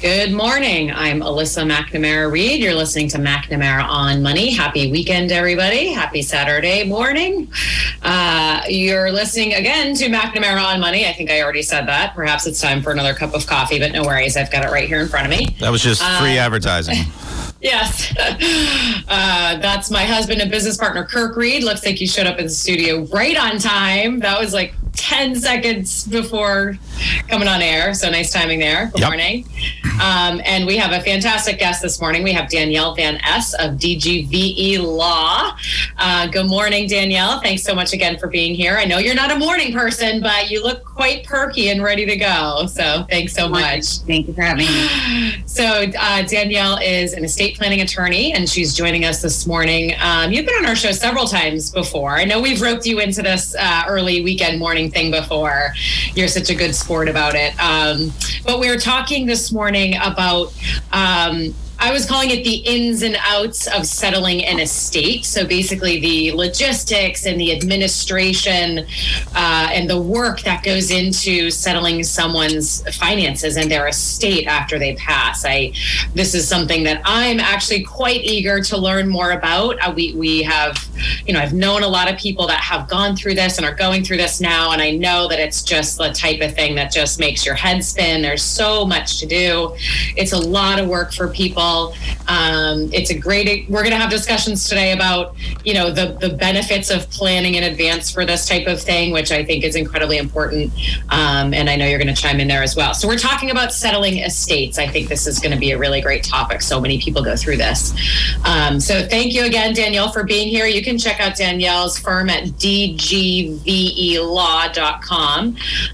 Good morning. I'm Alyssa McNamara Reed. You're listening to McNamara on Money. Happy weekend, everybody. Happy Saturday morning. Uh, you're listening again to McNamara on Money. I think I already said that. Perhaps it's time for another cup of coffee, but no worries. I've got it right here in front of me. That was just free uh, advertising. Yes. Uh, that's my husband and business partner, Kirk Reed. Looks like you showed up in the studio right on time. That was like 10 seconds before coming on air. So nice timing there. Good yep. morning. Um, and we have a fantastic guest this morning. We have Danielle Van Ess of DGVE Law. Uh, good morning, Danielle. Thanks so much again for being here. I know you're not a morning person, but you look quite perky and ready to go. So thanks so much. Thank you for having me. So uh, Danielle is an estate planning attorney, and she's joining us this morning. Um, you've been on our show several times before. I know we've roped you into this uh, early weekend morning thing before. You're such a good sport about it. Um, but we were talking this morning about um, I was calling it the ins and outs of settling an estate. So basically, the logistics and the administration uh, and the work that goes into settling someone's finances and their estate after they pass. I this is something that I'm actually quite eager to learn more about. Uh, we we have, you know, I've known a lot of people that have gone through this and are going through this now, and I know that it's just the type of thing that just makes your head spin. There's so much to do. It's a lot of work for people um, it's a great. We're going to have discussions today about you know the the benefits of planning in advance for this type of thing, which I think is incredibly important. Um, and I know you're going to chime in there as well. So we're talking about settling estates. I think this is going to be a really great topic. So many people go through this. Um, so thank you again, Danielle, for being here. You can check out Danielle's firm at dgvelaw.com.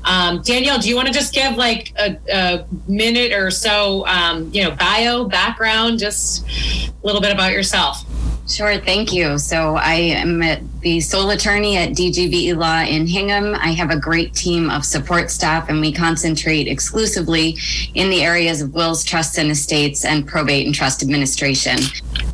Um, Danielle, do you want to just give like a, a minute or so, um, you know, bio background? Background, just a little bit about yourself. Sure, thank you. So I am the sole attorney at DGVE Law in Hingham. I have a great team of support staff, and we concentrate exclusively in the areas of wills, trusts, and estates, and probate and trust administration.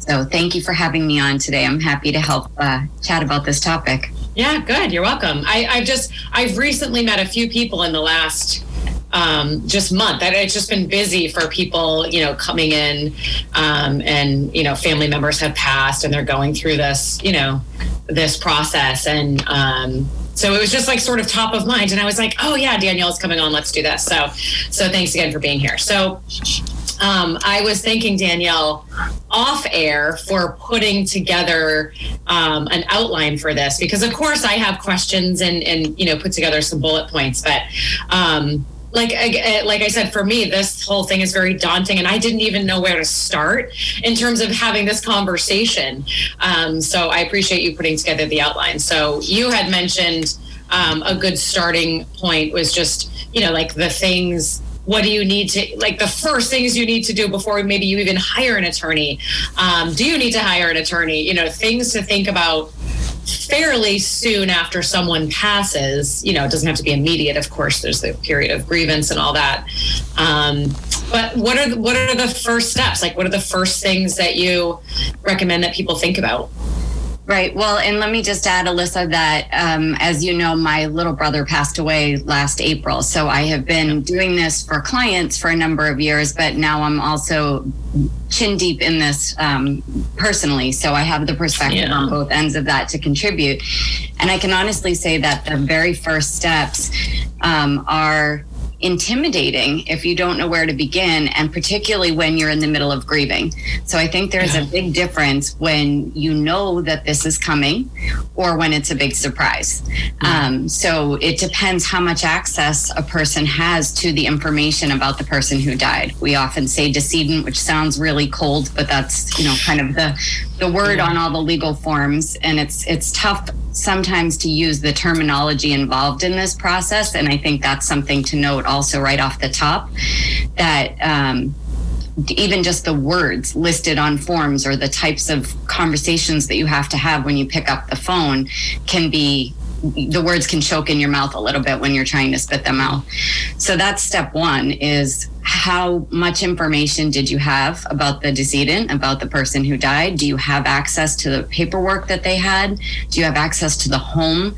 So thank you for having me on today. I'm happy to help uh, chat about this topic. Yeah, good. You're welcome. I, I've just I've recently met a few people in the last um, just month. It's just been busy for people, you know, coming in, um, and you know, family members have passed, and they're going through this, you know, this process, and um, so it was just like sort of top of mind, and I was like, oh yeah, Danielle's coming on. Let's do this. So so thanks again for being here. So um, I was thanking Danielle off air for putting together um, an outline for this because, of course, I have questions and and you know put together some bullet points, but. Um, like like I said, for me, this whole thing is very daunting, and I didn't even know where to start in terms of having this conversation. Um, so I appreciate you putting together the outline. So you had mentioned um, a good starting point was just you know like the things what do you need to like the first things you need to do before maybe you even hire an attorney um, do you need to hire an attorney you know things to think about fairly soon after someone passes you know it doesn't have to be immediate of course there's the period of grievance and all that. Um, but what are the, what are the first steps? Like what are the first things that you recommend that people think about Right. Well, and let me just add, Alyssa, that um, as you know, my little brother passed away last April. So I have been doing this for clients for a number of years, but now I'm also chin deep in this um, personally. So I have the perspective yeah. on both ends of that to contribute. And I can honestly say that the very first steps um, are intimidating if you don't know where to begin, and particularly when you're in the middle of grieving. So I think there's yeah. a big difference when you know that this is coming or when it's a big surprise. Um, so it depends how much access a person has to the information about the person who died. We often say decedent, which sounds really cold, but that's you know kind of the the word on all the legal forms, and it's it's tough sometimes to use the terminology involved in this process. And I think that's something to note also right off the top that. Um, even just the words listed on forms or the types of conversations that you have to have when you pick up the phone can be the words can choke in your mouth a little bit when you're trying to spit them out. So that's step one is how much information did you have about the decedent, about the person who died? Do you have access to the paperwork that they had? Do you have access to the home?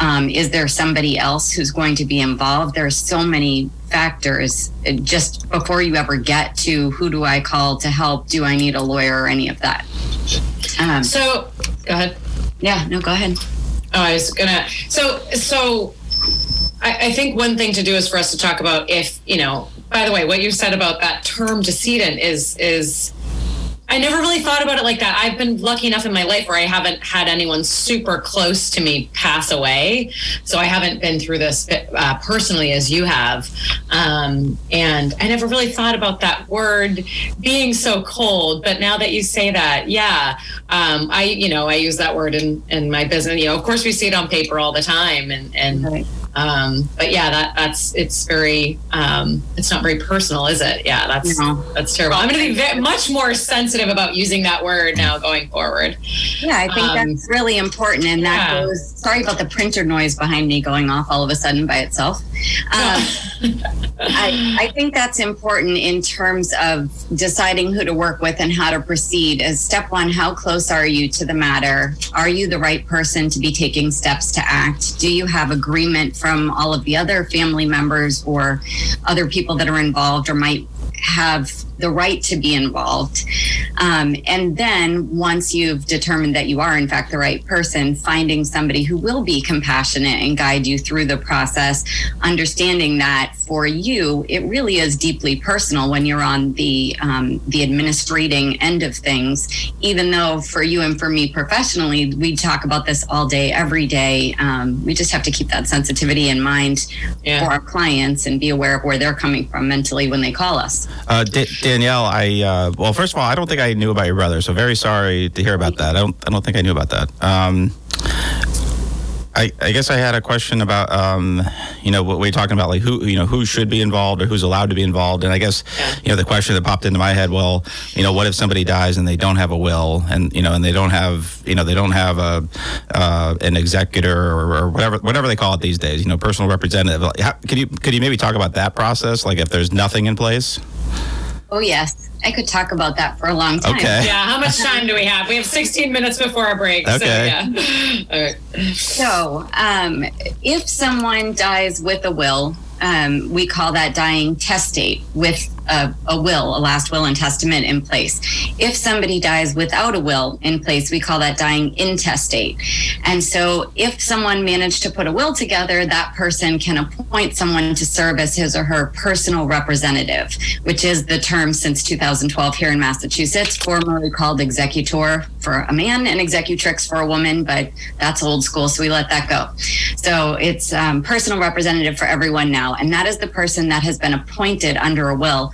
Um, is there somebody else who's going to be involved? There are so many factors uh, just before you ever get to who do I call to help? Do I need a lawyer or any of that? Um, so, go ahead. Yeah, no, go ahead. I was gonna. So, so I, I, think one thing to do is for us to talk about if you know. By the way, what you said about that term decedent is is I never really thought about it like that. I've been lucky enough in my life where I haven't had anyone super close to me pass away. So I haven't been through this uh, personally as you have. Um, and I never really thought about that word being so cold. But now that you say that, yeah, um, I, you know, I use that word in, in my business. You know, of course we see it on paper all the time and, and, right um, but yeah, that that's it's very um, it's not very personal, is it? Yeah, that's no. that's terrible. I'm going to be very, much more sensitive about using that word now going forward. Yeah, I think um, that's really important, and that yeah. goes. Sorry about the printer noise behind me going off all of a sudden by itself. Um, I, I think that's important in terms of deciding who to work with and how to proceed. As step one, how close are you to the matter? Are you the right person to be taking steps to act? Do you have agreement? From all of the other family members or other people that are involved or might have the right to be involved. Um, and then once you've determined that you are, in fact, the right person, finding somebody who will be compassionate and guide you through the process, understanding that for you, it really is deeply personal when you're on the um, the administrating end of things. Even though for you and for me professionally, we talk about this all day, every day. Um, we just have to keep that sensitivity in mind yeah. for our clients and be aware of where they're coming from mentally when they call us. Uh, D- Danielle, I uh, well, first of all, I don't think I knew about your brother, so very sorry to hear about that. I don't, I don't think I knew about that. Um, I, I, guess I had a question about, um, you know, what we are talking about, like who, you know, who should be involved or who's allowed to be involved. And I guess, you know, the question that popped into my head, well, you know, what if somebody dies and they don't have a will and, you know, and they don't have, you know, they don't have a, uh, an executor or, or, whatever, whatever they call it these days, you know, personal representative. How, could you, could you maybe talk about that process? Like if there's nothing in place? Oh, yes. I could talk about that for a long time. Okay. Yeah. How much time do we have? We have 16 minutes before our break. Okay. So, yeah. All right. So, um, if someone dies with a will, um, we call that dying testate with a, a will, a last will and testament in place. If somebody dies without a will in place, we call that dying intestate. And so if someone managed to put a will together, that person can appoint someone to serve as his or her personal representative, which is the term since 2012 here in Massachusetts, formerly called executor for a man and executrix for a woman, but that's old school, so we let that go. So it's um, personal representative for everyone now, and that is the person that has been appointed under a will.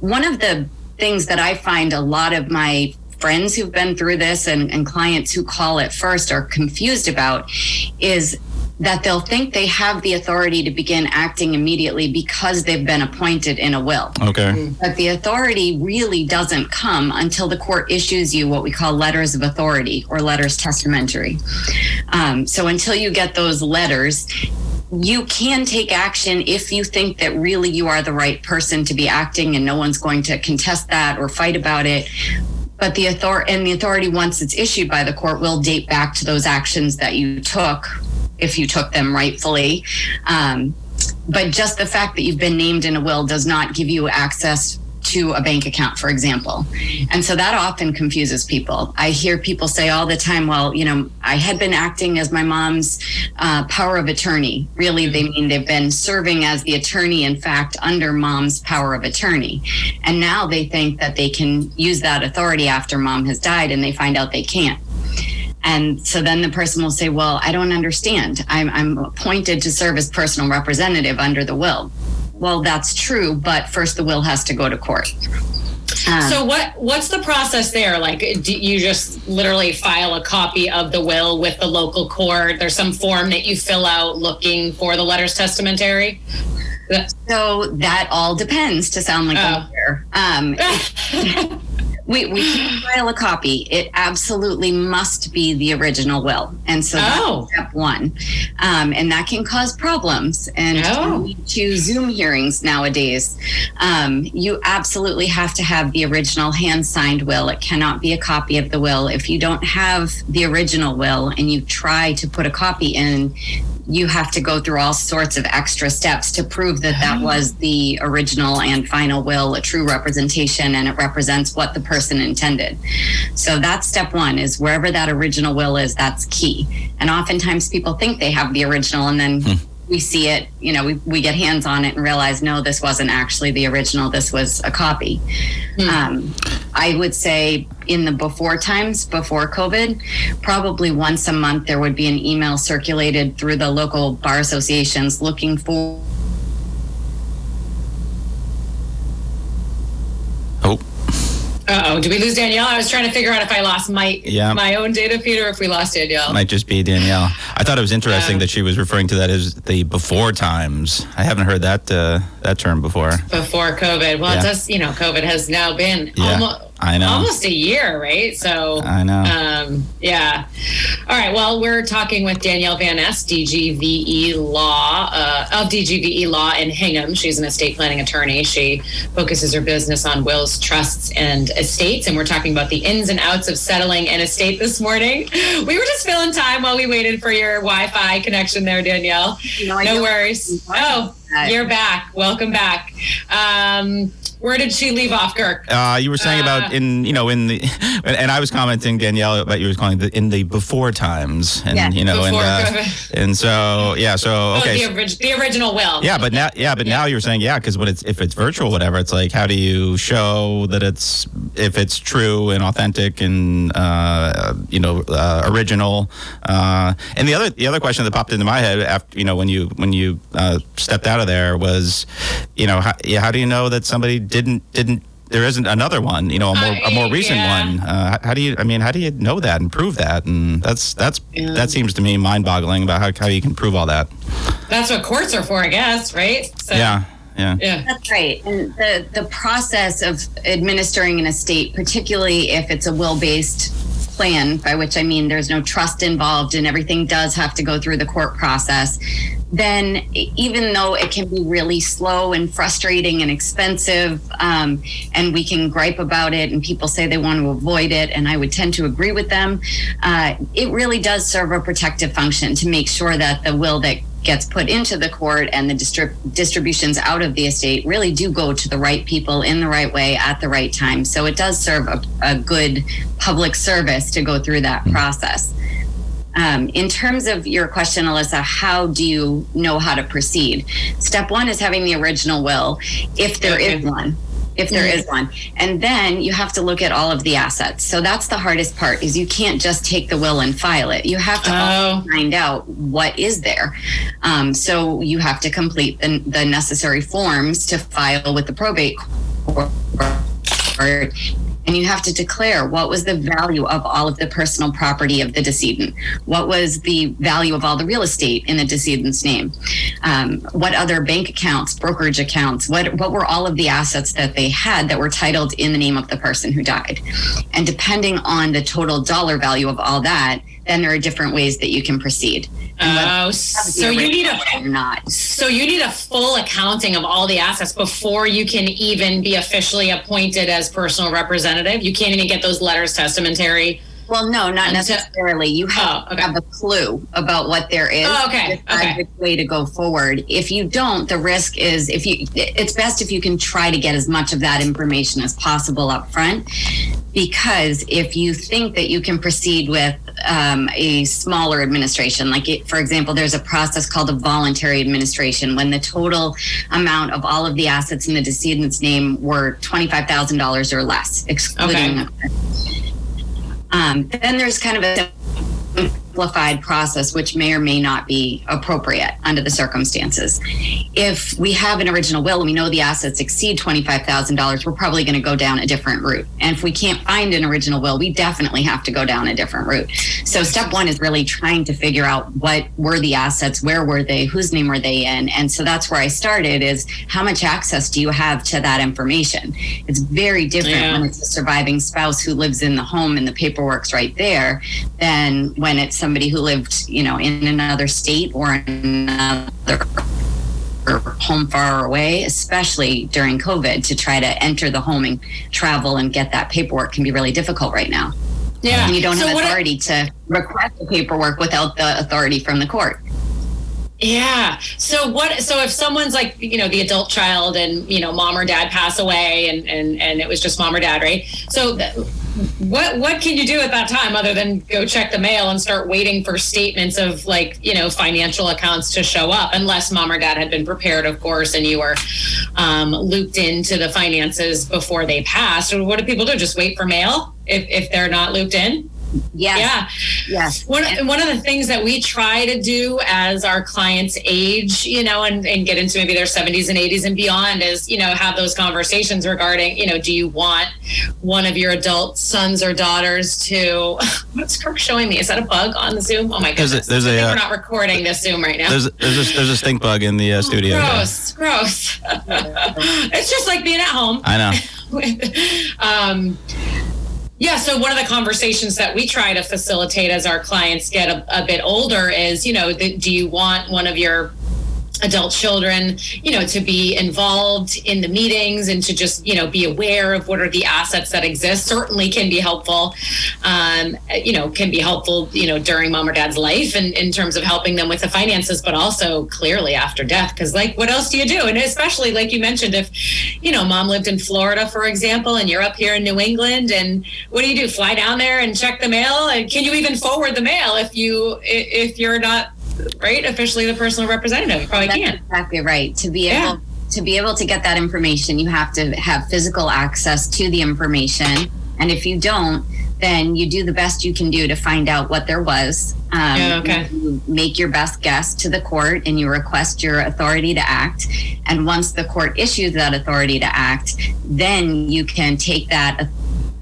One of the things that I find a lot of my friends who've been through this and, and clients who call it first are confused about is that they'll think they have the authority to begin acting immediately because they've been appointed in a will. Okay. But the authority really doesn't come until the court issues you what we call letters of authority or letters testamentary. Um, so until you get those letters, you can take action if you think that really you are the right person to be acting and no one's going to contest that or fight about it. But the authority and the authority once it's issued by the court will date back to those actions that you took if you took them rightfully. Um, but just the fact that you've been named in a will does not give you access to a bank account, for example. And so that often confuses people. I hear people say all the time, well, you know, I had been acting as my mom's uh, power of attorney. Really, they mean they've been serving as the attorney, in fact, under mom's power of attorney. And now they think that they can use that authority after mom has died, and they find out they can't. And so then the person will say, Well, I don't understand. I'm, I'm appointed to serve as personal representative under the will well, that's true, but first the will has to go to court. Um, so what what's the process there? Like, do you just literally file a copy of the will with the local court? There's some form that you fill out looking for the letters testamentary. So that all depends. To sound like oh. a lawyer, um, we, we can't file a copy. It absolutely must be the original will. And so oh. that's step one. Um, and that can cause problems and oh. to Zoom hearings nowadays. Um, you absolutely have to have the original hand signed will. It cannot be a copy of the will. If you don't have the original will and you try to put a copy in, you have to go through all sorts of extra steps to prove that that was the original and final will, a true representation, and it represents what the person intended. So that's step one is wherever that original will is, that's key. And oftentimes people think they have the original and then hmm we see it, you know, we, we get hands on it and realize, no, this wasn't actually the original. This was a copy. Mm. Um, I would say in the before times, before COVID, probably once a month there would be an email circulated through the local bar associations looking for oh, did we lose Danielle? I was trying to figure out if I lost my yeah. my own data feed or if we lost Danielle. Might just be Danielle. I thought it was interesting um, that she was referring to that as the before times. I haven't heard that uh, that term before. Before COVID. Well, yeah. it does. You know, COVID has now been yeah. almost I know. Almost a year, right? So I know. Um, yeah. All right. Well, we're talking with Danielle Van Ess, DGVE Law, uh, of DGVE Law in Hingham. She's an estate planning attorney. She focuses her business on wills, trusts, and estates. And we're talking about the ins and outs of settling an estate this morning. We were just filling time while we waited for your Wi Fi connection there, Danielle. No, no worries. Oh, you're back. Welcome back. Um, where did she leave off, Kirk? Uh, you were saying uh, about in you know in the and I was commenting Danielle about you was calling the in the before times and yeah, you know and uh, and so yeah so okay oh, the, orig- the, original will. Yeah but now yeah but yeah. now you're saying yeah because when it's if it's virtual whatever it's like how do you show that it's if it's true and authentic and uh, you know uh, original? Uh, and the other the other question that popped into my head after you know when you when you uh, stepped out of there was you know how, yeah, how do you know that somebody didn't didn't there isn't another one, you know, a more a more recent yeah. one. Uh, how do you? I mean, how do you know that and prove that? And that's that's yeah. that seems to me mind-boggling about how, how you can prove all that. That's what courts are for, I guess, right? So, yeah. Yeah. yeah. That's right. And the, the process of administering an estate, particularly if it's a will based plan, by which I mean there's no trust involved and everything does have to go through the court process, then even though it can be really slow and frustrating and expensive, um, and we can gripe about it, and people say they want to avoid it, and I would tend to agree with them, uh, it really does serve a protective function to make sure that the will that gets put into the court and the distrib- distributions out of the estate really do go to the right people in the right way at the right time. So it does serve a, a good public service to go through that process. Um, in terms of your question, Alyssa, how do you know how to proceed? Step one is having the original will, if there is Okay. one. If there is one. And then you have to look at all of the assets. So that's the hardest part is you can't just take the will and file it. You have to Oh. find out what is there. Um, so you have to complete the, the necessary forms to file with the probate court. And you have to declare what was the value of all of the personal property of the decedent. What was the value of all the real estate in the decedent's name? Um, what other bank accounts, brokerage accounts? What what were all of the assets that they had that were titled in the name of the person who died? And depending on the total dollar value of all that, then there are different ways that you can proceed. Oh, so you need a not. so you need a full accounting of all the assets before you can even be officially appointed as personal representative. You can't even get those letters testamentary. Well, no, not necessarily. You have Oh, okay. have a clue about what there is. Oh, okay, okay. Which way to go forward. If you don't, the risk is if you. It's best if you can try to get as much of that information as possible up front, because if you think that you can proceed with um, a smaller administration, like it, for example, there's a process called a voluntary administration when the total amount of all of the assets in the decedent's name were twenty five thousand dollars or less, excluding. Um, then there's kind of a simplified process, which may or may not be appropriate under the circumstances. If we have an original will and we know the assets exceed $25,000, we're probably going to go down a different route. And if we can't find an original will, we definitely have to go down a different route. So step one is really trying to figure out what were the assets, where were they, whose name were they in? And so that's where I started is how much access do you have to that information? It's very different Yeah. when it's a surviving spouse who lives in the home and the paperwork's right there than when it's somebody who lived, you know, in another state or another home far away, especially during COVID, to try to enter the home and travel and get that paperwork can be really difficult right now. Yeah. And you don't So have what I- authority to request the paperwork without the authority from the court. Yeah. So what? So if someone's like, you know, the adult child, and you know, mom or dad pass away, and and and it was just mom or dad, right? So. What what can you do at that time other than go check the mail and start waiting for statements of like you know financial accounts to show up unless mom or dad had been prepared of course and you were um, looped into the finances before they passed what do people do just wait for mail if, if they're not looped in Yes. yeah Yes. one, one of the things that we try to do as our clients age, you know, and, and get into maybe their 70s and 80s and beyond is, you know, have those conversations regarding, you know, do you want one of your adult sons or daughters to, what's Kirk showing me? Is that a bug on the Zoom? Oh my There's a- there's a, I uh, we're not recording this Zoom right now. There's there's a, there's a stink bug in the uh, studio. Gross, gross. it's just like being at home. I know. um, yeah, so one of the conversations that we try to facilitate as our clients get a, a bit older is, you know, the, do you want one of your adult children, you know, to be involved in the meetings and to just, you know, be aware of what are the assets that exist certainly can be helpful. Um, you know, can be helpful, you know, during mom or dad's life and in terms of helping them with the finances, but also clearly after death. Cause like, what else do you do? And especially like you mentioned, if, you know, mom lived in Florida, for example, and you're up here in New England and what do you do? Fly down there and check the mail? And can you even forward the mail if you, if you're not right officially the personal representative you probably That's can't exactly right. To be Yeah. able to be able to get that information, you have to have physical access to the information. And if you don't, then you do the best you can do to find out what there was. Um, Yeah, okay. You make your best guess to the court and you request your authority to act. And once the court issues that authority to act, then you can take that authority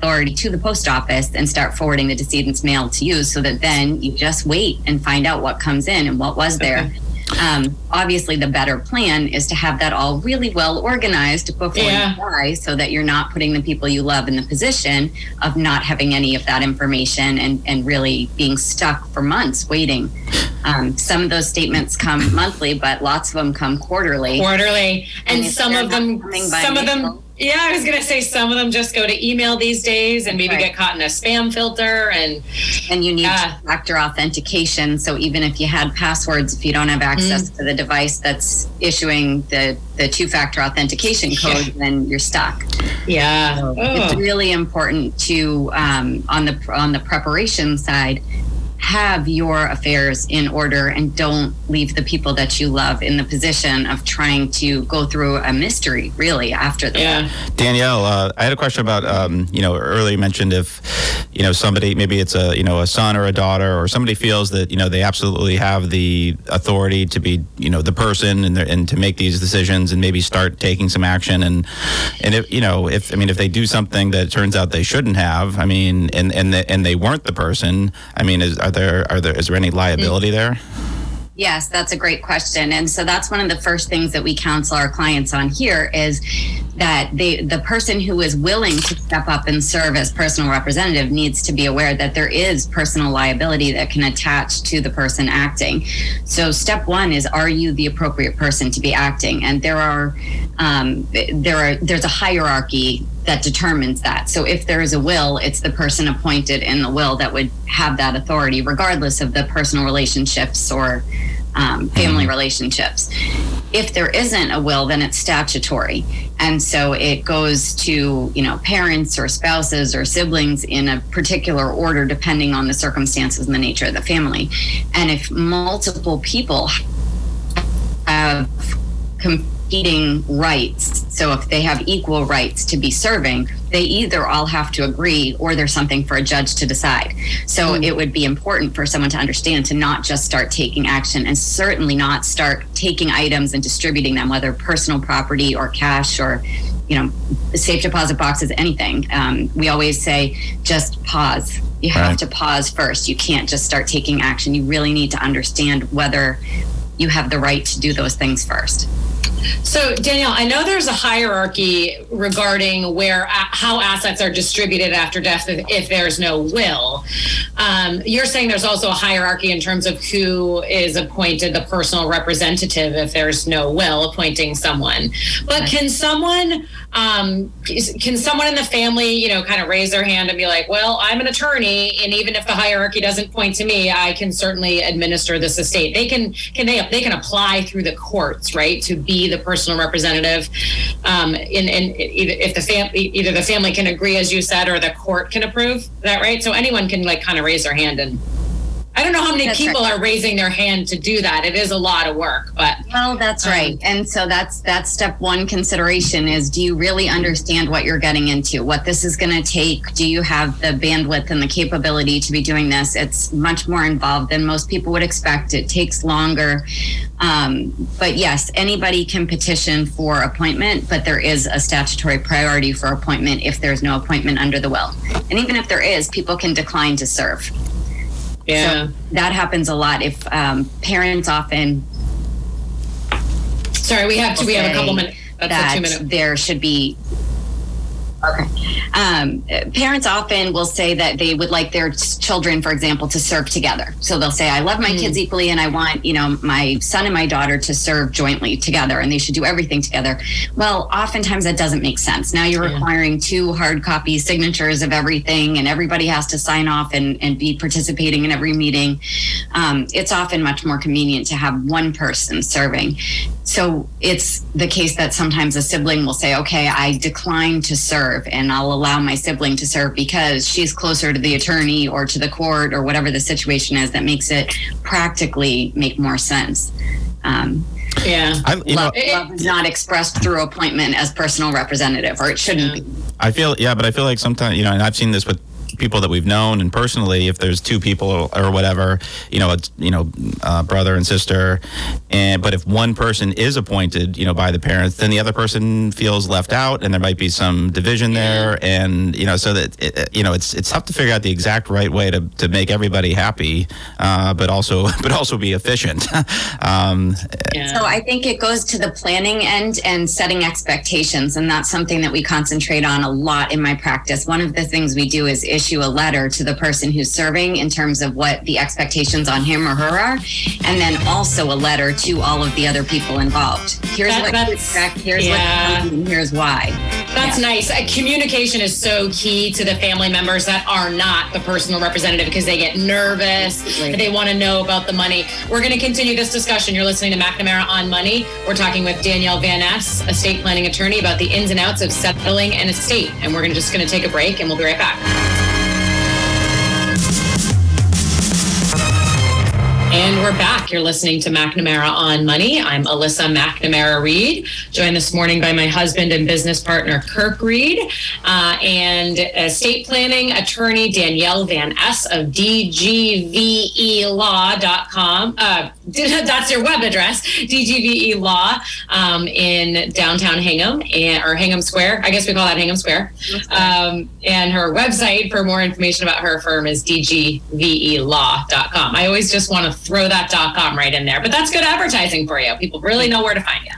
to the post office and start forwarding the decedent's mail to you so that then you just wait and find out what comes in and what was there. Okay. Um, obviously, the better plan is to have that all really well organized before Yeah. you die so that you're not putting the people you love in the position of not having any of that information and, and really being stuck for months waiting. Um, some of those statements come monthly, but lots of them come quarterly. quarterly and if some of them some of them Yeah, I was going to say some of them just go to email these days and maybe Right. get caught in a spam filter. And And you need Yeah. factor authentication. So even if you had passwords, if you don't have access Mm. to the device that's issuing the, the two factor authentication code, then you're stuck. yeah, It's Oh. really important to um, on the on the preparation side have your affairs in order and don't leave the people that you love in the position of trying to go through a mystery really after that yeah. Danielle, uh, I had a question about, um, you know, earlier you mentioned if, you know, somebody, maybe it's a, you know, a son or a daughter, or somebody feels that, you know, they absolutely have the authority to be, you know, the person and, and to make these decisions and maybe start taking some action. And, and if, you know, if, I mean, if they do something that it turns out they shouldn't have, I mean, and, and, the, and they weren't the person, I mean, is, are there, are there, is there any liability there? Yes, that's a great question. And so that's one of the first things that we counsel our clients on here is that they the person who is willing to step up and serve as personal representative needs to be aware that there is personal liability that can attach to the person acting. So step one is are you the appropriate person to be acting? And there are um, there are there's a hierarchy that determines that. So if there is a will, it's the person appointed in the will that would have that authority, regardless of the personal relationships or um, family relationships. If there isn't a will, then it's statutory. And so it goes to, you know, parents or spouses or siblings in a particular order, depending on the circumstances and the nature of the family. And if multiple people have competing rights. So if they have equal rights to be serving, they either all have to agree or there's something for a judge to decide. So it would be important for someone to understand to not just start taking action and certainly not start taking items and distributing them, whether personal property or cash or you know, safe deposit boxes, anything. Um, we always say just pause. You have Right. to pause first. You can't just start taking action. You really need to understand whether you have the right to do those things first. So, Danielle, I know there's a hierarchy regarding where how assets are distributed after death if, if there's no will. Um, you're saying there's also a hierarchy in terms of who is appointed the personal representative if there's no will appointing someone. But can someone um, can someone in the family, you know, kind of raise their hand and be like, "Well, I'm an attorney, and even if the hierarchy doesn't point to me, I can certainly administer this estate." They can can they they can apply through the courts, right, to be the personal representative. Um, in, in if the family either the family can agree, as you said, or the court can approve. That right? So anyone can like kind of raise their hand and. I don't know how many That's people right. are raising their hand to do that. It is a lot of work, but Well, that's Um, right. And so that's that's step one consideration is do you really understand what you're getting into? What this is going to take? Do you have the bandwidth and the capability to be doing this? It's much more involved than most people would expect. It takes longer. Um, but yes, anybody can petition for appointment, but there is a statutory priority for appointment if there's no appointment under the will. And even if there is, people can decline to serve. Yeah. So that happens a lot. If um, parents often Sorry, we have to. We have a couple minutes. That's that a two minute. there should be. Okay. Um, parents often will say that they would like their children, for example, to serve together. So they'll say, I love my kids equally and I want, you know, my son and my daughter to serve jointly together and they should do everything together. Well, oftentimes that doesn't make sense. Now you're Yeah. requiring two hard copy signatures of everything and everybody has to sign off and, and be participating in every meeting. Um, it's often much more convenient to have one person serving. So it's the case that sometimes a sibling will say, okay, I decline to serve and I'll allow my sibling to serve because she's closer to the attorney or to the court or whatever the situation is that makes it practically make more sense. Um, Yeah. I, you know, love, love is not expressed through appointment as personal representative, or it shouldn't Yeah. be. I feel yeah, but I feel like sometimes you know, and I've seen this with people that we've known and personally if there's two people or whatever you know it's you know uh, brother and sister and but if one person is appointed you know by the parents then the other person feels left out and there might be some division there and you know so that it, it- you know it's it's tough to figure out the exact right way to, to make everybody happy uh, but also but also be efficient um, yeah. So I think it goes to the planning end and setting expectations, and that's something that we concentrate on a lot in my practice. One of the things we do is issue issue a letter to the person who's serving in terms of what the expectations on him or her are, and then also a letter to all of the other people involved. Here's That- what to that's- expect. Here's yeah. what and here's why. That's Yeah. nice. Uh, communication is so key to the family members that are not the personal representative because they get nervous. Absolutely. They want to know about the money. We're going to continue this discussion. You're listening to McNamara on Money. We're talking with Danielle Van Ess, estate planning attorney, about the ins and outs of settling an estate. And we're gonna, just going to take a break and we'll be right back. And we're back. You're listening to McNamara on Money. I'm Alyssa McNamara Reed, joined this morning by my husband and business partner, Kirk Reed, uh, and estate planning attorney Danielle Van Ess of DGVElaw.com. Uh, that's your web address, DGVE Law um, in downtown Hingham and, or Hingham Square. I guess we call that Hingham Square. Um, and her website for more information about her firm is dgvelaw.com. I always just want to throw that .com right in there, but that's good advertising for you. People really know where to find you.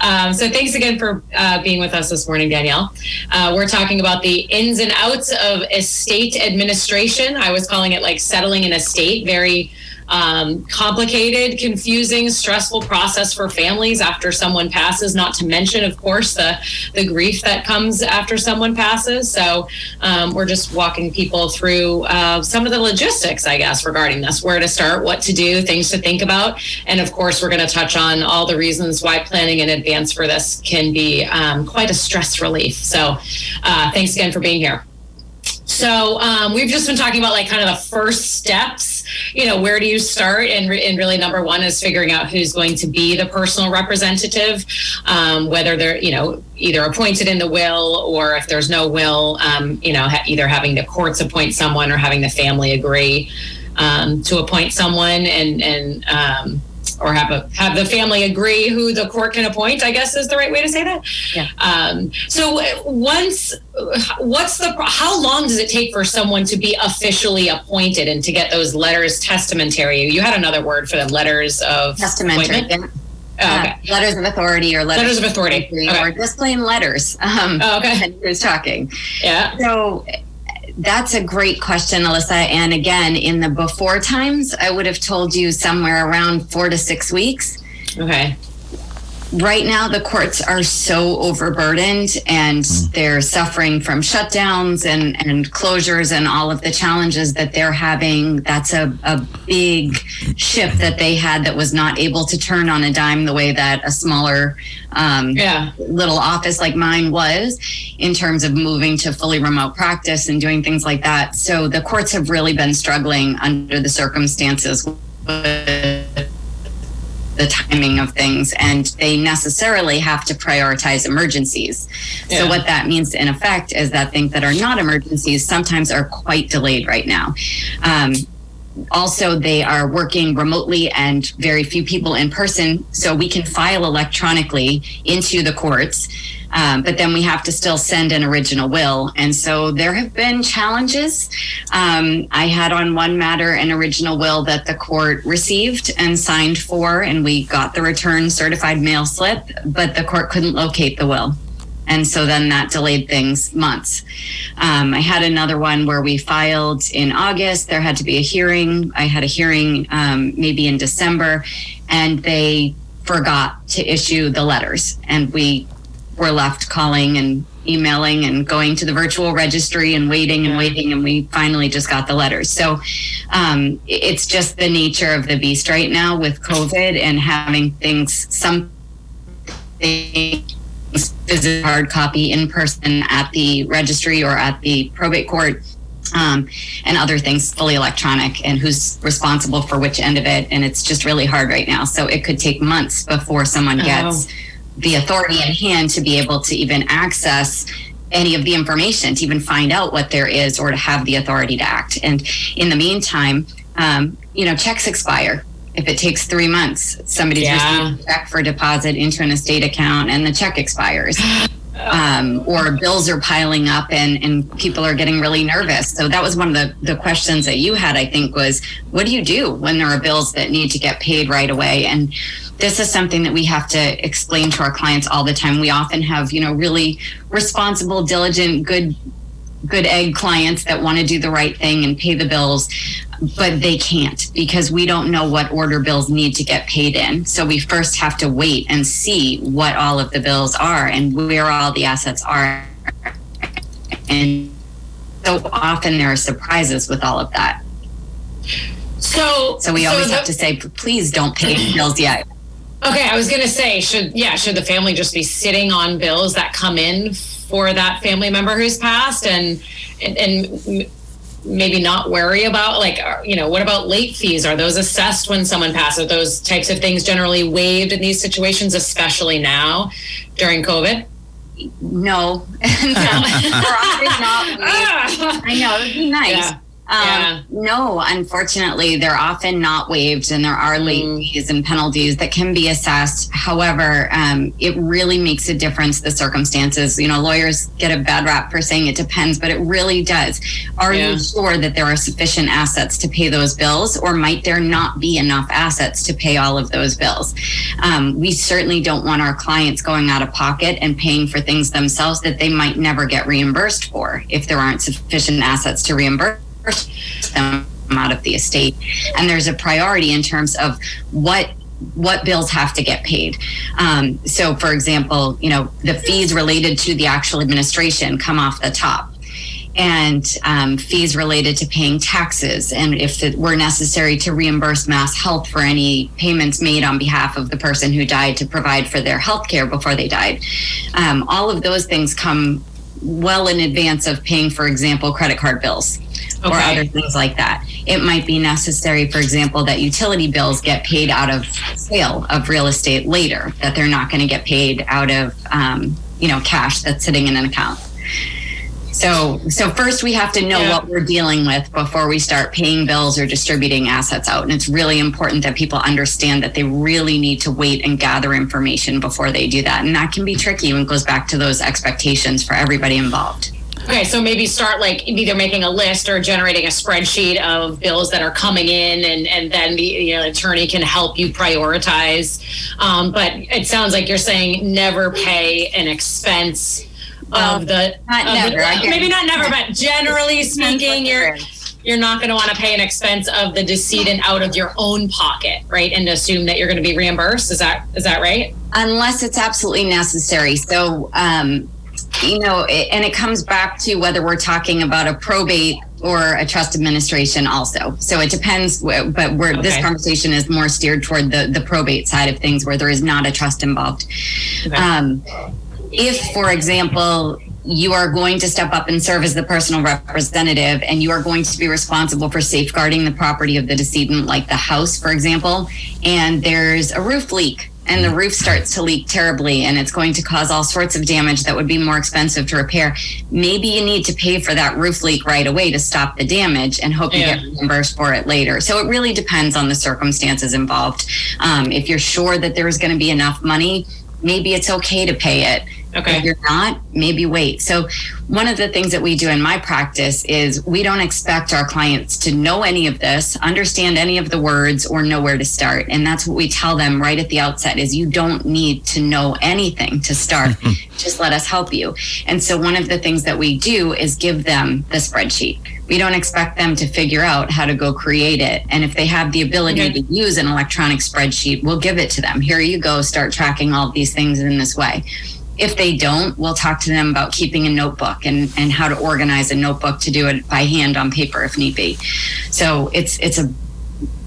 Um, so thanks again for uh, being with us this morning, Danielle. Uh, we're talking about the ins and outs of estate administration. I was calling it like settling an estate. Very um, complicated, confusing, stressful process for families after someone passes. Not to mention, of course, the the grief that comes after someone passes. So um, we're just walking people through uh, some of the logistics, I guess, regarding this: where to start, what to do, things to think about, and of course, we're going to touch on all the reasons why planning in advance for this can be um, quite a stress relief. So, uh, thanks again for being here. So um, we've just been talking about like kind of the first steps. You know, where do you start? And, re- and really, number one is figuring out who's going to be the personal representative, um, whether they're you know either appointed in the will or if there's no will, um, you know, ha- either having the courts appoint someone or having the family agree um, to appoint someone and and um, or have a have the family agree who the court can appoint. I guess is the right way to say that. Yeah. Um, so uh, once, uh, what's the how long does it take for someone to be officially appointed and to get those letters testamentary? You had another word for them, letters of Testamentary. yeah. Oh, Uh, okay. letters of authority or letters, Letters of authority. Okay. or just plain letters. Um, Oh, okay. and Who's talking? Yeah. So that's a great question, Alyssa. And again, in the before times, I would have told you somewhere around four to six weeks. Okay. Right now, the courts are so overburdened and they're suffering from shutdowns and, and closures and all of the challenges that they're having. That's a, a big ship that they had that was not able to turn on a dime the way that a smaller um, Yeah. little office like mine was in terms of moving to fully remote practice and doing things like that. So the courts have really been struggling under the circumstances with the timing of things and they necessarily have to prioritize emergencies. Yeah. So what that means in effect is that things that are not emergencies sometimes are quite delayed right now. Um, also they are working remotely and very few people in person so we can file electronically into the courts um, but then we have to still send an original will. And so there have been challenges. Um, i had on one matter an original will that the court received and signed for and we got the return certified mail slip but the court couldn't locate the will and so then that delayed things months. Um, I had another one where we filed in August. There had to be a hearing. I had a hearing um, maybe in December, and they forgot to issue the letters. And we were left calling and emailing and going to the virtual registry and waiting and waiting. And we finally just got the letters. So um, it's just the nature of the beast right now with COVID and having things, some things visit hard copy in person at the registry or at the probate court um, and other things fully electronic and who's responsible for which end of it and it's just really hard right now. So it could take months before someone gets the authority in hand to be able to even access any of the information to even find out what there is or to have the authority to act. And in the meantime um, you know checks expire if it takes three months somebody's Yeah. received a check for deposit into an estate account and the check expires. Um, or bills are piling up and, and people are getting really nervous. So that was one of the, the questions that you had i think was what do you do when there are bills that need to get paid right away? And this is something that we have to explain to our clients all the time. We often have you know really responsible diligent good good egg clients that want to do the right thing and pay the bills, but they can't because we don't know what order bills need to get paid in. So we first have to wait and see what all of the bills are and where all the assets are. And so often there are surprises with all of that. So, so we so always the, have to say, please don't pay bills yet. Okay, I was going to say, should yeah, should the family just be sitting on bills that come in for that family member who's passed, and and, and maybe not worry about like uh, you know what about late fees? Are those assessed when someone passes? Are those types of things generally waived in these situations especially now during covid? No, no. I know. It'd be nice. Yeah. Um, yeah. No, unfortunately, they're often not waived, and there are late mm. fees and penalties that can be assessed. However, um, it really makes a difference the circumstances. You know, lawyers get a bad rap for saying it depends, but it really does. Are yeah. you sure that there are sufficient assets to pay those bills, or might there not be enough assets to pay all of those bills? Um, we certainly don't want our clients going out of pocket and paying for things themselves that they might never get reimbursed for if there aren't sufficient assets to reimburse them out of the estate. And there's a priority in terms of what what bills have to get paid. Um, so, for example, you know the fees related to the actual administration come off the top. And um, fees related to paying taxes, and if it were necessary to reimburse MassHealth for any payments made on behalf of the person who died to provide for their health care before they died. Um, all of those things come well in advance of paying, for example, credit card bills okay. or other things like that. It might be necessary, for example, that utility bills get paid out of sale of real estate later, that they're not going to get paid out of, um, you know, cash that's sitting in an account. So, so first we have to know yeah. what we're dealing with before we start paying bills or distributing assets out. And it's really important that people understand that they really need to wait and gather information before they do that. And that can be tricky when it goes back to those expectations for everybody involved. Okay, so maybe start like either making a list or generating a spreadsheet of bills that are coming in, and and then the you know, attorney can help you prioritize. Um, but it sounds like you're saying never pay an expense of the, not of never, the maybe not never, but generally speaking, you're you're not going to want to pay an expense of the decedent out of your own pocket, right? And assume that you're going to be reimbursed. Is that is that right? Unless it's absolutely necessary. So um, you know, it, and it comes back to whether we're talking about a probate or a trust administration also. So it depends, but where okay. this conversation is more steered toward the, the probate side of things where there is not a trust involved. Okay. Um, if, for example, you are going to step up and serve as the personal representative and you are going to be responsible for safeguarding the property of the decedent, like the house, for example, and there's a roof leak and the roof starts to leak terribly and it's going to cause all sorts of damage that would be more expensive to repair, maybe you need to pay for that roof leak right away to stop the damage and hope yeah. you get reimbursed for it later. So it really depends on the circumstances involved. Um, if you're sure that there's going to be enough money, maybe it's okay to pay it. Okay. If you're not, maybe wait. So, one of the things that we do in my practice is we don't expect our clients to know any of this, understand any of the words, or know where to start. And that's what we tell them right at the outset: is you don't need to know anything to start. Just let us help you. And so, one of the things that we do is give them the spreadsheet. We don't expect them to figure out how to go create it. And if they have the ability okay. to use an electronic spreadsheet, we'll give it to them. Here you go, start tracking all of these things in this way if they don't, we'll talk to them about keeping a notebook and, and how to organize a notebook to do it by hand on paper if need be. So it's it's a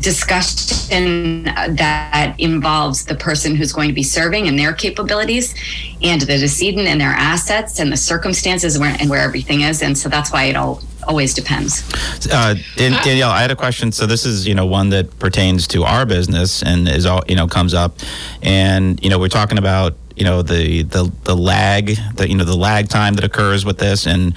discussion that involves the person who's going to be serving and their capabilities and the decedent and their assets and the circumstances where, and where everything is. And so that's why it all always depends. Uh, danielle i had a question. So this is you know one that pertains to our business and is all you know comes up. And you know we're talking about you know the the the lag the you know the lag time that occurs with this and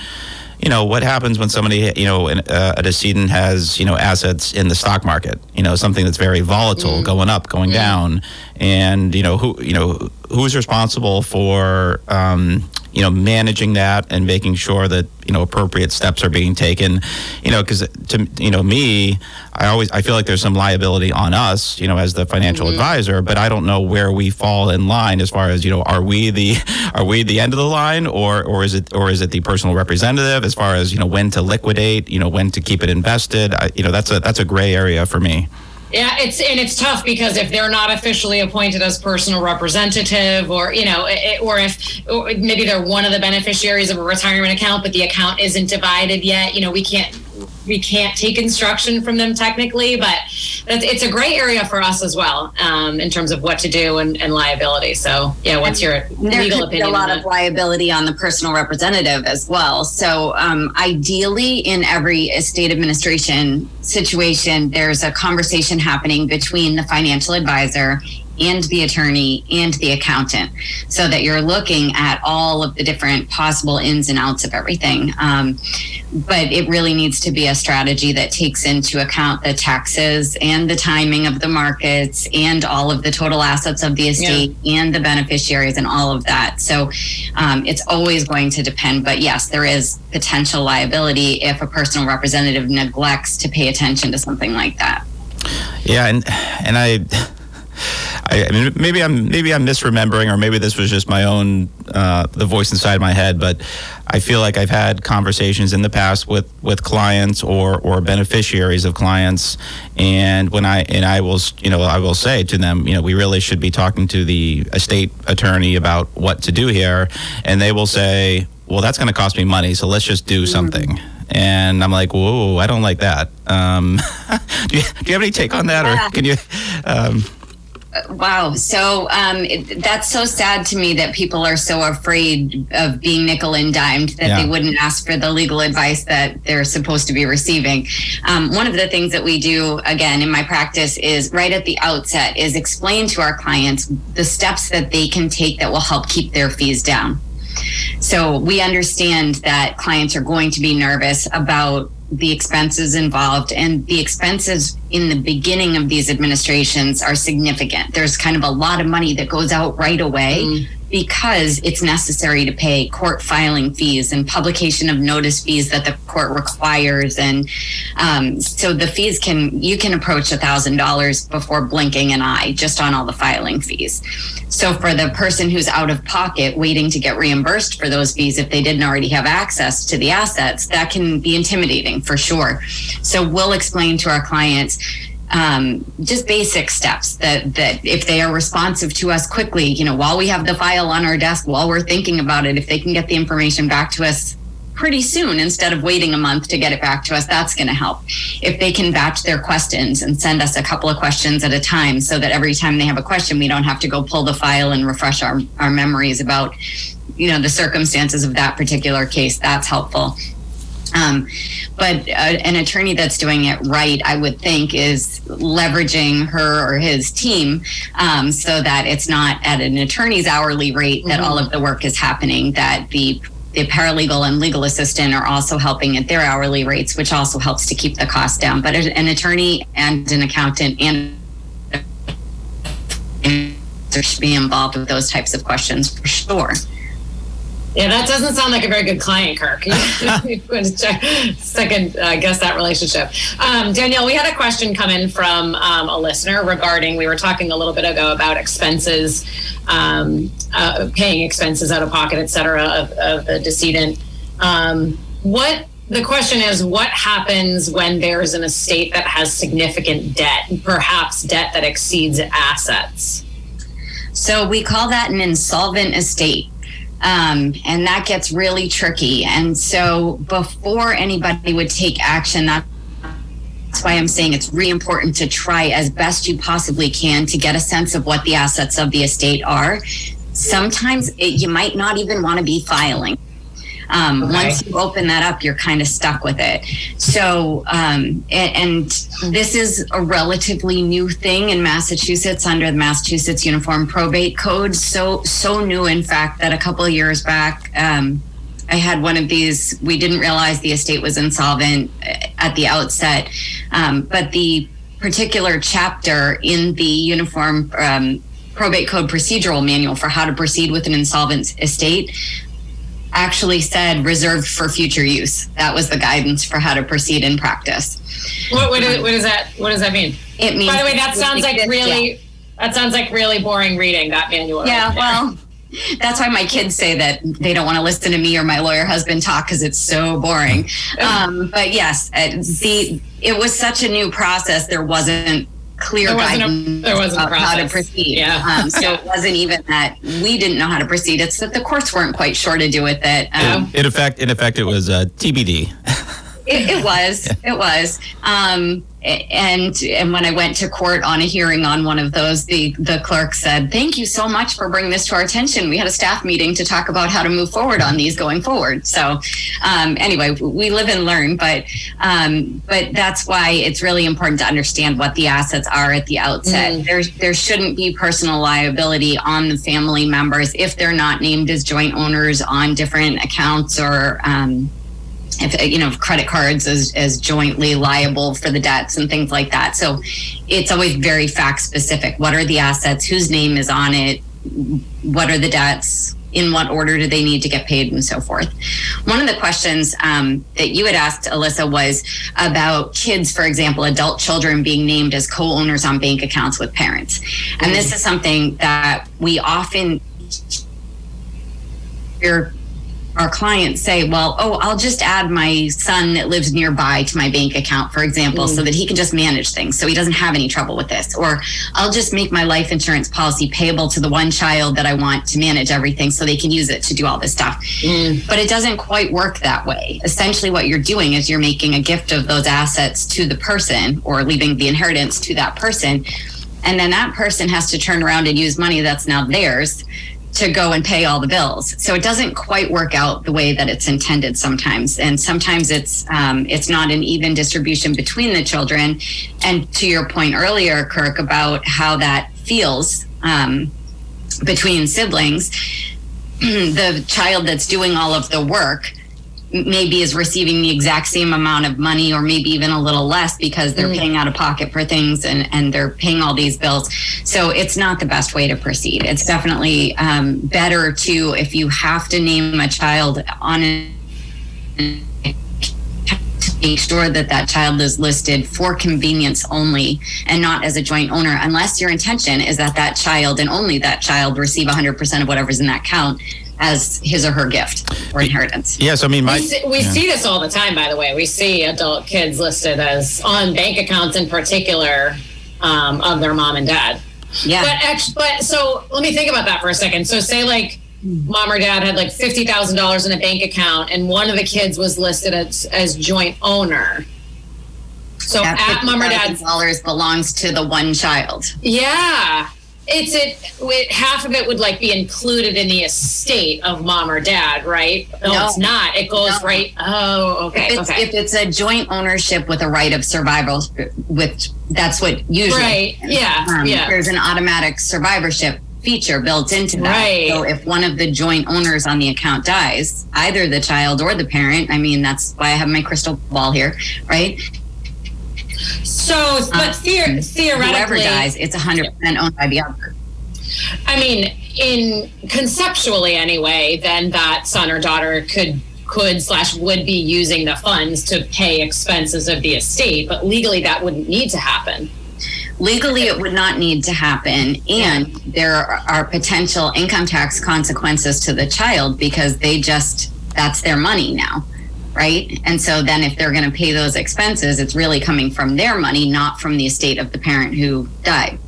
you know what happens when somebody you know uh, a decedent has you know assets in the stock market you know something that's very volatile mm. going up going mm. down and you know who you know who's responsible for um, you know managing that and making sure that you know appropriate steps are being taken. You know because to you know me i always i feel like there's some liability on us you know as the financial mm-hmm. advisor but i don't know where we fall in line as far as you know are we the are we the end of the line or or is it or is it the personal representative as far as you know when to liquidate you know when to keep it invested? I, you know that's a that's a gray area for me yeah, it's and it's tough because if they're not officially appointed as personal representative, or you know, it, or if or maybe they're one of the beneficiaries of a retirement account, but the account isn't divided yet, you know, we can't we can't take instruction from them technically, but it's a great area for us as well um, in terms of what to do and, and liability. So, yeah, what's your there legal could opinion? Be a lot of liability on the personal representative as well. So, um, ideally, in every estate administration situation, there's a conversation happening between the financial advisor and the attorney and the accountant so that you're looking at all of the different possible ins and outs of everything. Um, but it really needs to be a strategy that takes into account the taxes and the timing of the markets and all of the total assets of the estate yeah. and the beneficiaries and all of that. So um, it's always going to depend. But yes, there is potential liability if a personal representative neglects to pay attention to something like that. Yeah, and and I I, I, mean, maybe I'm maybe I'm misremembering, or maybe this was just my own uh, the voice inside my head. But I feel like I've had conversations in the past with with clients or or beneficiaries of clients, and when I and I will you know I will say to them, you know, we really should be talking to the estate attorney about what to do here, and they will say, well, that's going to cost me money, so let's just do mm-hmm. something. And I'm like, whoa, I don't like that. Um, do, you, do, you, have any take on that, or can you? Um, Wow. So um, it, that's so sad to me that people are so afraid of being nickel and dimed that yeah. they wouldn't ask for the legal advice that they're supposed to be receiving. Um, one of the things that we do, again, in my practice is right at the outset is explain to our clients the steps that they can take that will help keep their fees down. So we understand that clients are going to be nervous about the expenses involved and the expenses in the beginning of these administrations are significant. There's kind of a lot of money that goes out right away. Mm because it's necessary to pay court filing fees and publication of notice fees that the court requires. And um, so the fees can you can approach a thousand dollars before blinking an eye just on all the filing fees. So for the person who's out of pocket waiting to get reimbursed for those fees if they didn't already have access to the assets that can be intimidating for sure. So we'll explain to our clients um, just basic steps that that if they are responsive to us quickly, you know, while we have the file on our desk, while we're thinking about it, if they can get the information back to us pretty soon instead of waiting a month to get it back to us, that's going to help. If they can batch their questions and send us a couple of questions at a time so that every time they have a question, we don't have to go pull the file and refresh our, our memories about, you know, the circumstances of that particular case, that's helpful. Um, but uh, an attorney that's doing it right, I would think, is leveraging her or his team um, so that it's not at an attorney's hourly rate that mm-hmm. all of the work is happening, that the the paralegal and legal assistant are also helping at their hourly rates, which also helps to keep the cost down. But an attorney and an accountant and should be involved with those types of questions for sure. Yeah, that doesn't sound like a very good client, Kirk. Second, uh, guess that relationship. Um, Danielle, we had a question come in from um, a listener regarding, we were talking a little bit ago about expenses, um, uh, paying expenses out of pocket, et cetera, of, of the decedent. Um, what the question is what happens when there's an estate that has significant debt, perhaps debt that exceeds assets? So we call that an insolvent estate. Um, and that gets really tricky. And so before anybody would take action, that's why I'm saying it's really important to try as best you possibly can to get a sense of what the assets of the estate are. Sometimes it, you might not even want to be filing. Um, okay. Once you open that up, you're kind of stuck with it. So, um, and, and, this is a relatively new thing in Massachusetts under the Massachusetts Uniform Probate Code. So, so new, in fact, that a couple of years back, um, I had one of these. We didn't realize the estate was insolvent uh, at the outset, um, but the particular chapter in the Uniform um, Probate Code procedural manual for how to proceed with an insolvent estate actually said reserved for future use. That was the guidance for how to proceed in practice. What, what, is, what does that what does that mean? It means By the way, that sounds like really yeah. that sounds like really boring reading that manual. Yeah, right well, that's why my kids say that they don't want to listen to me or my lawyer husband talk because it's so boring. Um, but yes, uh, the it was such a new process. There wasn't clear there wasn't guidance a, there wasn't about how to proceed. Yeah. Um, so it wasn't even that we didn't know how to proceed. It's that the courts weren't quite sure to do with it. Um, in, in effect, in effect, it was uh, TBD. it, it, was. It was. Um, and and when I went to court on a hearing on one of those, the the clerk said, "Thank you so much for bringing this to our attention. We had a staff meeting to talk about how to move forward on these going forward." So, um, anyway, we live and learn, but um, but that's why it's really important to understand what the assets are at the outset. Mm. There there shouldn't be personal liability on the family members if they're not named as joint owners on different accounts or. Um, if you know credit cards as, as jointly liable for the debts and things like that. So it's always very fact specific. What are the assets? Whose name is on it? What are the debts? In what order do they need to get paid and so forth? One of the questions um, that you had asked alyssa was about kids for example adult children being named as co-owners on bank accounts with parents. And this is something that we often hear our clients say, well, oh, I'll just add my son that lives nearby to my bank account, for example, mm. so that he can just manage things so he doesn't have any trouble with this. Or I'll just make my life insurance policy payable to the one child that I want to manage everything so they can use it to do all this stuff. Mm. But it doesn't quite work that way. Essentially, what you're doing is you're making a gift of those assets to the person or leaving the inheritance to that person. And then that person has to turn around and use money that's now theirs to go and pay all the bills. So it doesn't quite work out the way that it's intended sometimes, and sometimes it's um, it's not an even distribution between the children. And to your point earlier, Kirk, about how that feels um, between siblings, the child that's doing all of the work maybe is receiving the exact same amount of money or maybe even a little less because they're mm. paying out of pocket for things and, and they're paying all these bills. So it's not the best way to proceed. It's definitely um, better to, if you have to name a child on it, to make sure that that child is listed for convenience only and not as a joint owner, unless your intention is that that child and only that child receive 100% of whatever's in that account as his or her gift or inheritance. Yes, I mean, my, we, see, we yeah. see, this all the time. By the way, we see adult kids listed as on bank accounts in particular um, of their mom and dad. Yeah. But actually, but so let me think about that for a second. So say like mom or dad had like fifty thousand dollars in a bank account, and one of the kids was listed as as joint owner. So at mom or dad's dollars belongs to the one child. Yeah. It's it, it, half of it would like be included in the estate of mom or dad, right? No, no it's not. It goes no. right. Oh, okay. If it's, okay. if it's a joint ownership with a right of survival, which that's what usually. Right. Yeah. Um, yeah. There's an automatic survivorship feature built into that. Right. So if one of the joint owners on the account dies, either the child or the parent, I mean, that's why I have my crystal ball here, right? So, but um, theoretically, whoever dies, it's 100% owned by the other. I mean, in conceptually anyway, then that son or daughter could could slash would be using the funds to pay expenses of the estate, but legally that wouldn't need to happen. Legally, it would not need to happen, and there are potential income tax consequences to the child because they just that's their money now right? And so then if they're going to pay those expenses, it's really coming from their money, not from the estate of the parent who died.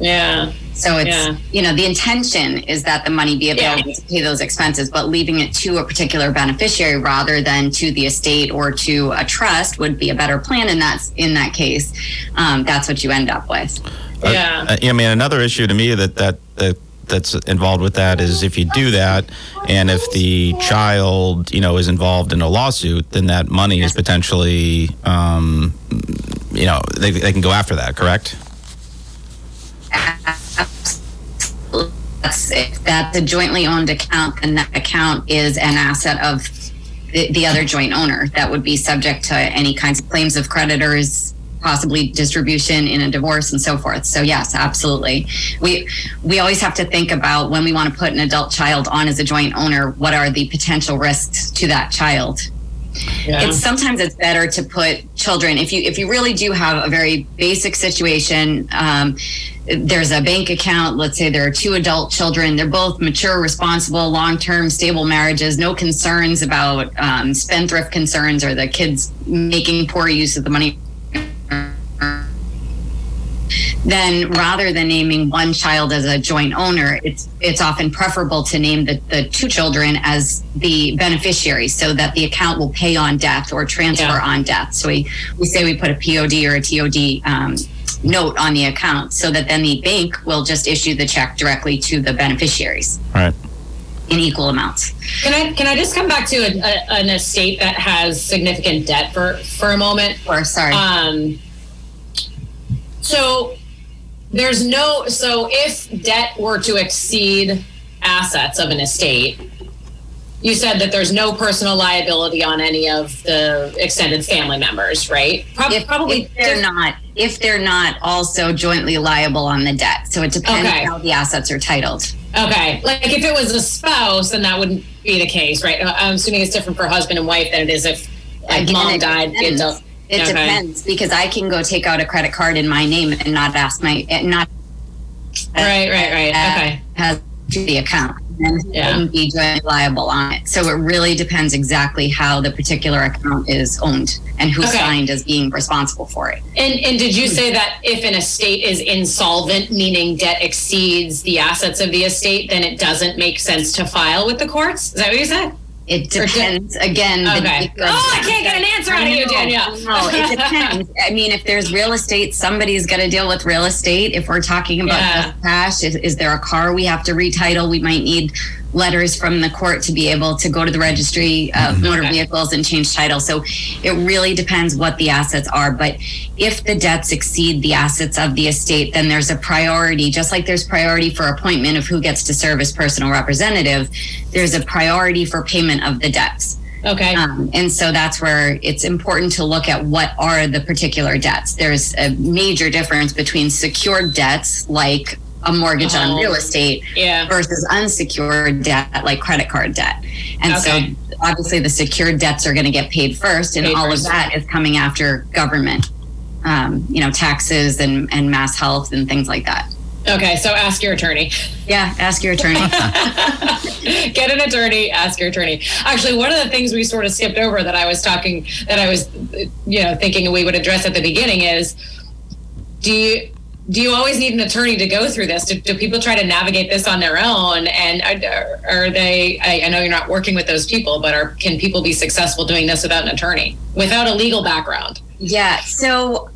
Yeah. So it's, yeah. you know, the intention is that the money be available yeah. to pay those expenses, but leaving it to a particular beneficiary rather than to the estate or to a trust would be a better plan. And that's in that case, um, that's what you end up with. Yeah. Uh, I mean, another issue to me that, that, that that's involved with that is if you do that and if the child you know is involved in a lawsuit then that money is potentially um, you know they, they can go after that correct? If that's a jointly owned account then that account is an asset of the, the other joint owner that would be subject to any kinds of claims of creditors possibly distribution in a divorce and so forth. So yes, absolutely. We we always have to think about when we want to put an adult child on as a joint owner, what are the potential risks to that child? Yeah. It's sometimes it's better to put children if you if you really do have a very basic situation. Um, there's a bank account. Let's say there are two adult children. They're both mature, responsible, long term, stable marriages. No concerns about um, spendthrift concerns or the kids making poor use of the money then rather than naming one child as a joint owner, it's it's often preferable to name the, the two children as the beneficiaries so that the account will pay on death or transfer yeah. on death. So we, we say we put a POD or a TOD um, note on the account so that then the bank will just issue the check directly to the beneficiaries. Right in equal amounts. Can I can I just come back to a, a, an estate that has significant debt for for a moment? Or sorry. Um, so there's no so if debt were to exceed assets of an estate you said that there's no personal liability on any of the extended family members right? Pro- if, probably if they're not if they're not also jointly liable on the debt. So it depends okay. how the assets are titled. Okay. Like if it was a spouse then that wouldn't be the case right? Uh, I'm assuming it's different for husband and wife than it is if like Again, mom died it okay. depends because I can go take out a credit card in my name and not ask my not right, right, right. Okay, has the account and yeah. be liable on it. So it really depends exactly how the particular account is owned and who okay. signed as being responsible for it. And and did you say that if an estate is insolvent, meaning debt exceeds the assets of the estate, then it doesn't make sense to file with the courts? Is that what you said? It depends. Again, okay. oh, I can't get an answer out of you, Danielle. no, it depends. I mean, if there's real estate, somebody's got to deal with real estate. If we're talking about yeah. cash, is, is there a car we have to retitle? We might need letters from the court to be able to go to the registry of mm-hmm. motor vehicles and change title. So it really depends what the assets are. But if the debts exceed the assets of the estate, then there's a priority, just like there's priority for appointment of who gets to serve as personal representative, there's a priority for payment of the debts. Okay. Um, and so that's where it's important to look at what are the particular debts. There's a major difference between secured debts like a mortgage on real estate yeah. versus unsecured debt like credit card debt. And okay. so obviously the secured debts are going to get paid first and paid all first. of that is coming after government um, you know taxes and and mass health and things like that. Okay, so ask your attorney. Yeah, ask your attorney. Get an attorney, ask your attorney. Actually, one of the things we sort of skipped over that I was talking that I was you know thinking we would address at the beginning is do you do you always need an attorney to go through this? Do, do people try to navigate this on their own? And are, are they? I, I, know you're not working with those people, but are can people be successful doing this without an attorney, without a legal background? Yeah. So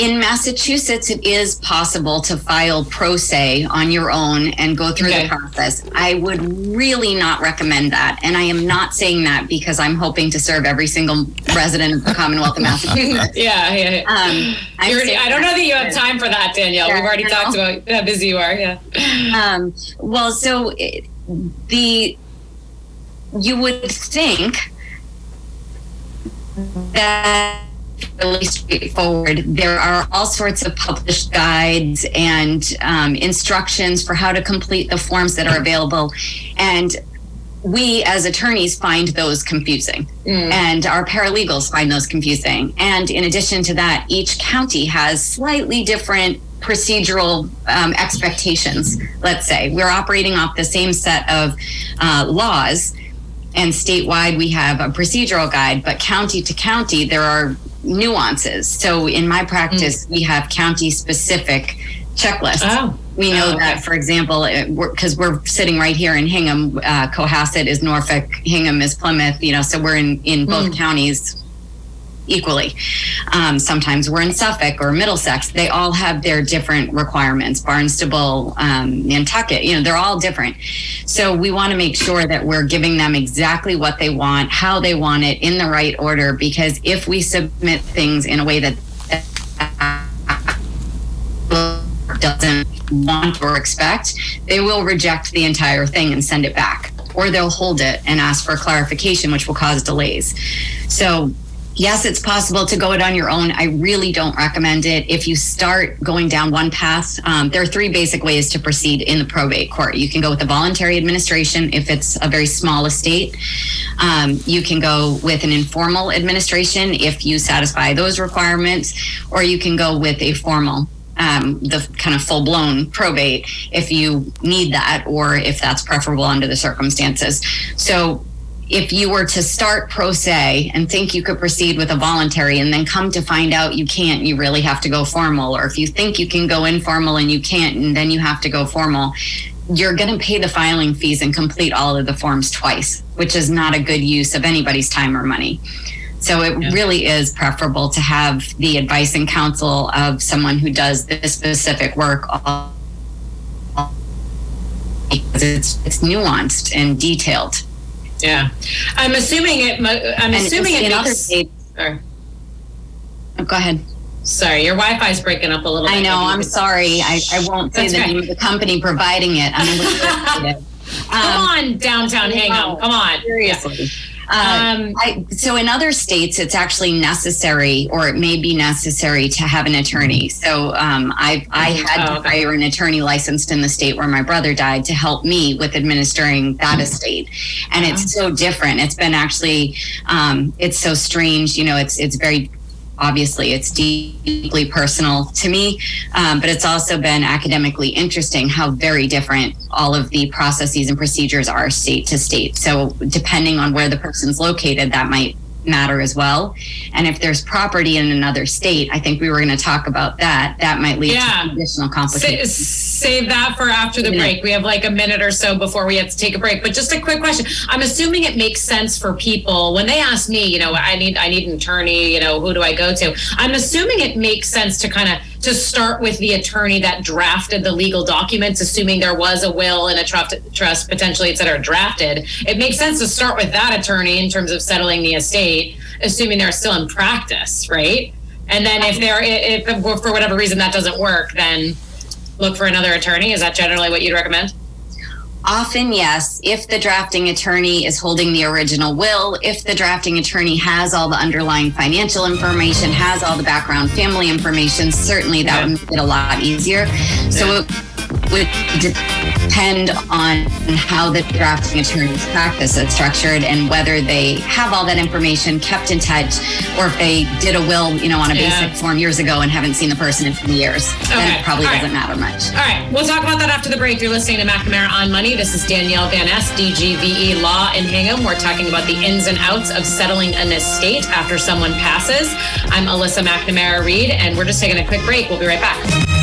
in Massachusetts, it is possible to file pro se on your own and go through okay. the process. I would really not recommend that. And I am not saying that because I'm hoping to serve every single resident of the Commonwealth of Massachusetts. yeah, yeah. Um, I don't know that you have time for that, Danielle. Yeah, We've already talked about how busy you are. Yeah. Um, well, so it, the you would think that really straightforward. There are all sorts of published guides and um, instructions for how to complete the forms that are available. And we as attorneys find those confusing mm. and our paralegals find those confusing and in addition to that each county has slightly different procedural um, expectations let's say we're operating off the same set of uh, laws and statewide we have a procedural guide but county to county there are nuances. So in my practice, mm. we have county specific checklists. Oh. We know oh, okay. that, for example, because we're, we're, sitting right here in Hingham, uh, Cohasset is Norfolk, Hingham is Plymouth, you know, so we're in, in both mm. counties equally. Um, sometimes we're in Suffolk or Middlesex. They all have their different requirements. Barnstable, um, Nantucket, you know, they're all different. So we want to make sure that we're giving them exactly what they want, how they want it, in the right order. Because if we submit things in a way that doesn't want or expect, they will reject the entire thing and send it back. Or they'll hold it and ask for clarification, which will cause delays. So yes, it's possible to go it on your own. I really don't recommend it. If you start going down one path, um, there are three basic ways to proceed in the probate court. You can go with a voluntary administration if it's a very small estate. Um, you can go with an informal administration if you satisfy those requirements, or you can go with a formal um, the kind of full blown probate if you need that or if that's preferable under the circumstances. So if you were to start pro se and think you could proceed with a voluntary and then come to find out you can't, you really have to go formal. Or if you think you can go informal and you can't, and then you have to go formal, you're going to pay the filing fees and complete all of the forms twice, which is not a good use of anybody's time or money. So it yeah. really is preferable to have the advice and counsel of someone who does this specific work because it's, it's nuanced and detailed. Yeah, I'm assuming it. I'm assuming it makes. Sorry. Oh, go ahead. Sorry, your Wi-Fi is breaking up a little. I know. I'm sorry. I, I won't say That's the name of the company providing it. I'm um, Come on, downtown Hingham. Come on. Seriously. Yeah. Um, I, so in other states, it's actually necessary, or it may be necessary to have an attorney. So um, I, I mm-hmm. had oh, to hire an attorney licensed in the state where my brother died to help me with administering that mm-hmm. estate, and it's so different. It's been actually, um, it's so strange. You know, it's it's very obviously it's deeply personal to me um, but it's also been academically interesting how very different all of the processes and procedures are state to state. So depending on where the person's located that might matter as well. And if there's property in another state, I think we were going to talk about that. That might lead yeah. to additional complications. save that for after the break. We have like a minute or so before we have to take a break. But just a quick question. I'm assuming it makes sense for people when they ask me, you know, I need I need an attorney, you know, who do I go to? I'm assuming it makes sense to kind of to start with the attorney that drafted the legal documents, assuming there was a will and a trust, potentially, et cetera, drafted. It makes sense to start with that attorney in terms of settling the estate, assuming they're still in practice, right? And then if they're if for whatever reason that doesn't work, then look for another attorney. Is that generally what you'd recommend? Often, yes. If the drafting attorney is holding the original will, if the drafting attorney has all the underlying financial information, has all the background family information, certainly that yeah. would make it a lot easier. Yeah. So would depend on how the drafting attorney's practice is structured and whether they have all that information kept in touch or if they did a will, you know, on a yeah. basic form years ago and haven't seen the person in 20 years. Okay. Then it probably all doesn't right. matter much. All right. We'll talk about that after the break. You're listening to McNamara on Money. This is Danielle Van Ess, DGVE Law in Hingham. We're talking about the ins and outs of settling an estate after someone passes. I'm Alyssa McNamara Reed, and we're just taking a quick break. We'll be right back.